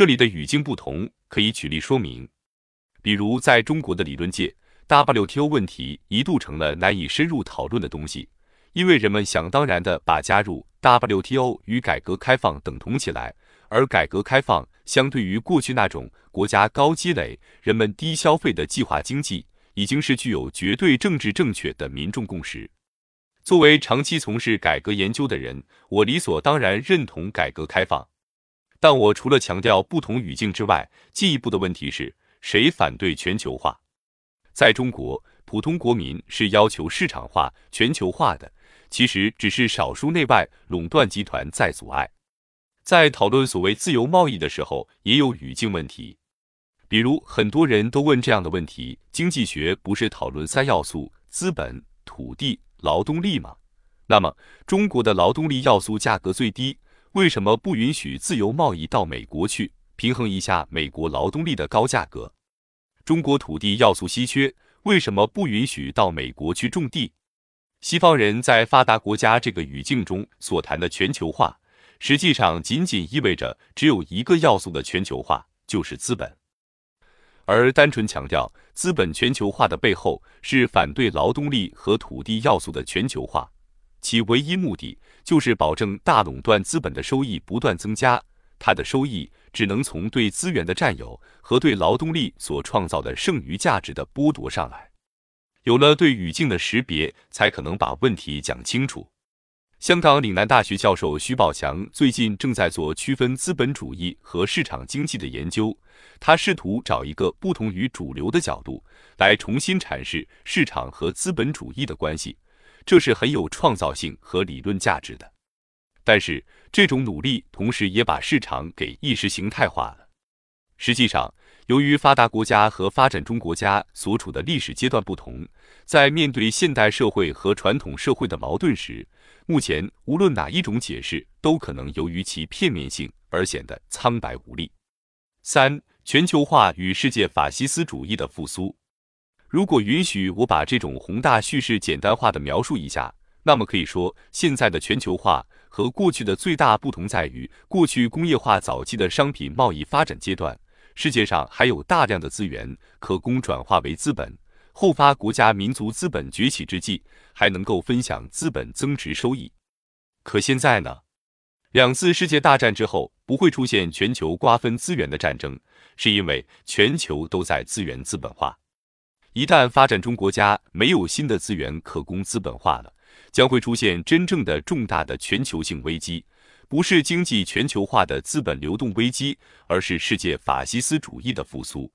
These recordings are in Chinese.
这里的语境不同，可以举例说明。比如，在中国的理论界，WTO 问题一度成了难以深入讨论的东西，因为人们想当然的把加入 WTO 与改革开放等同起来，而改革开放相对于过去那种国家高积累、人们低消费的计划经济，已经是具有绝对政治正确的民众共识。作为长期从事改革研究的人，我理所当然认同改革开放。但我除了强调不同语境之外，进一步的问题是谁反对全球化？在中国，普通国民是要求市场化、全球化的，其实只是少数内外垄断集团在阻碍。在讨论所谓自由贸易的时候，也有语境问题。比如，很多人都问这样的问题：经济学不是讨论三要素——资本、土地、劳动力吗？那么，中国的劳动力要素价格最低。为什么不允许自由贸易到美国去平衡一下美国劳动力的高价格？中国土地要素稀缺，为什么不允许到美国去种地？西方人在发达国家这个语境中所谈的全球化，实际上仅仅意味着只有一个要素的全球化，就是资本。而单纯强调资本全球化的背后，是反对劳动力和土地要素的全球化。其唯一目的就是保证大垄断资本的收益不断增加，它的收益只能从对资源的占有和对劳动力所创造的剩余价值的剥夺上来。有了对语境的识别，才可能把问题讲清楚。香港岭南大学教授徐宝强最近正在做区分资本主义和市场经济的研究，他试图找一个不同于主流的角度，来重新阐释市场和资本主义的关系。这是很有创造性和理论价值的，但是这种努力同时也把市场给意识形态化了。实际上，由于发达国家和发展中国家所处的历史阶段不同，在面对现代社会和传统社会的矛盾时，目前无论哪一种解释都可能由于其片面性而显得苍白无力。三、全球化与世界法西斯主义的复苏。如果允许我把这种宏大叙事简单化的描述一下，那么可以说，现在的全球化和过去的最大不同在于，过去工业化早期的商品贸易发展阶段，世界上还有大量的资源可供转化为资本；后发国家民族资本崛起之际，还能够分享资本增值收益。可现在呢？两次世界大战之后，不会出现全球瓜分资源的战争，是因为全球都在资源资本化。一旦发展中国家没有新的资源可供资本化了，将会出现真正的重大的全球性危机，不是经济全球化的资本流动危机，而是世界法西斯主义的复苏。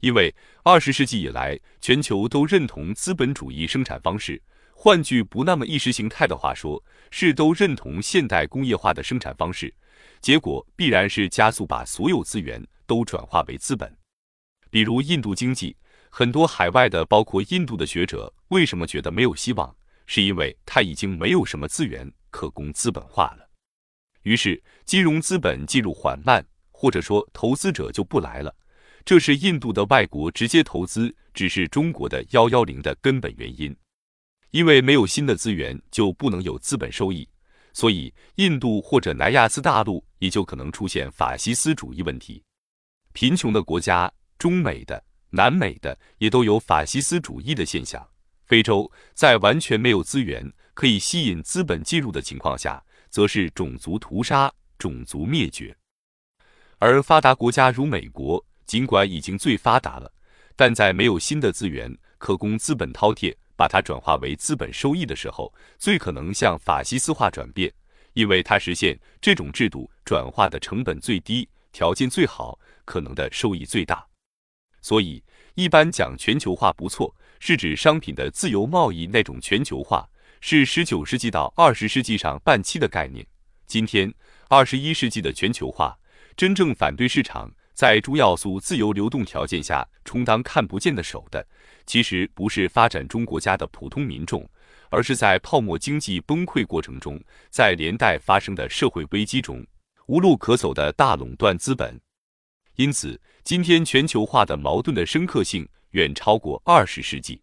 因为二十世纪以来，全球都认同资本主义生产方式，换句不那么意识形态的话说，是都认同现代工业化的生产方式，结果必然是加速把所有资源都转化为资本，比如印度经济。很多海外的，包括印度的学者，为什么觉得没有希望？是因为他已经没有什么资源可供资本化了。于是，金融资本进入缓慢，或者说投资者就不来了。这是印度的外国直接投资只是中国的幺幺零的根本原因。因为没有新的资源，就不能有资本收益，所以印度或者南亚次大陆也就可能出现法西斯主义问题。贫穷的国家，中美的。南美的也都有法西斯主义的现象。非洲在完全没有资源可以吸引资本进入的情况下，则是种族屠杀、种族灭绝。而发达国家如美国，尽管已经最发达了，但在没有新的资源可供资本饕餮，把它转化为资本收益的时候，最可能向法西斯化转变，因为它实现这种制度转化的成本最低、条件最好、可能的收益最大。所以，一般讲全球化不错，是指商品的自由贸易那种全球化，是十九世纪到二十世纪上半期的概念。今天，二十一世纪的全球化，真正反对市场在诸要素自由流动条件下充当看不见的手的，其实不是发展中国家的普通民众，而是在泡沫经济崩溃过程中，在连带发生的社会危机中，无路可走的大垄断资本。因此，今天全球化的矛盾的深刻性远超过二十世纪。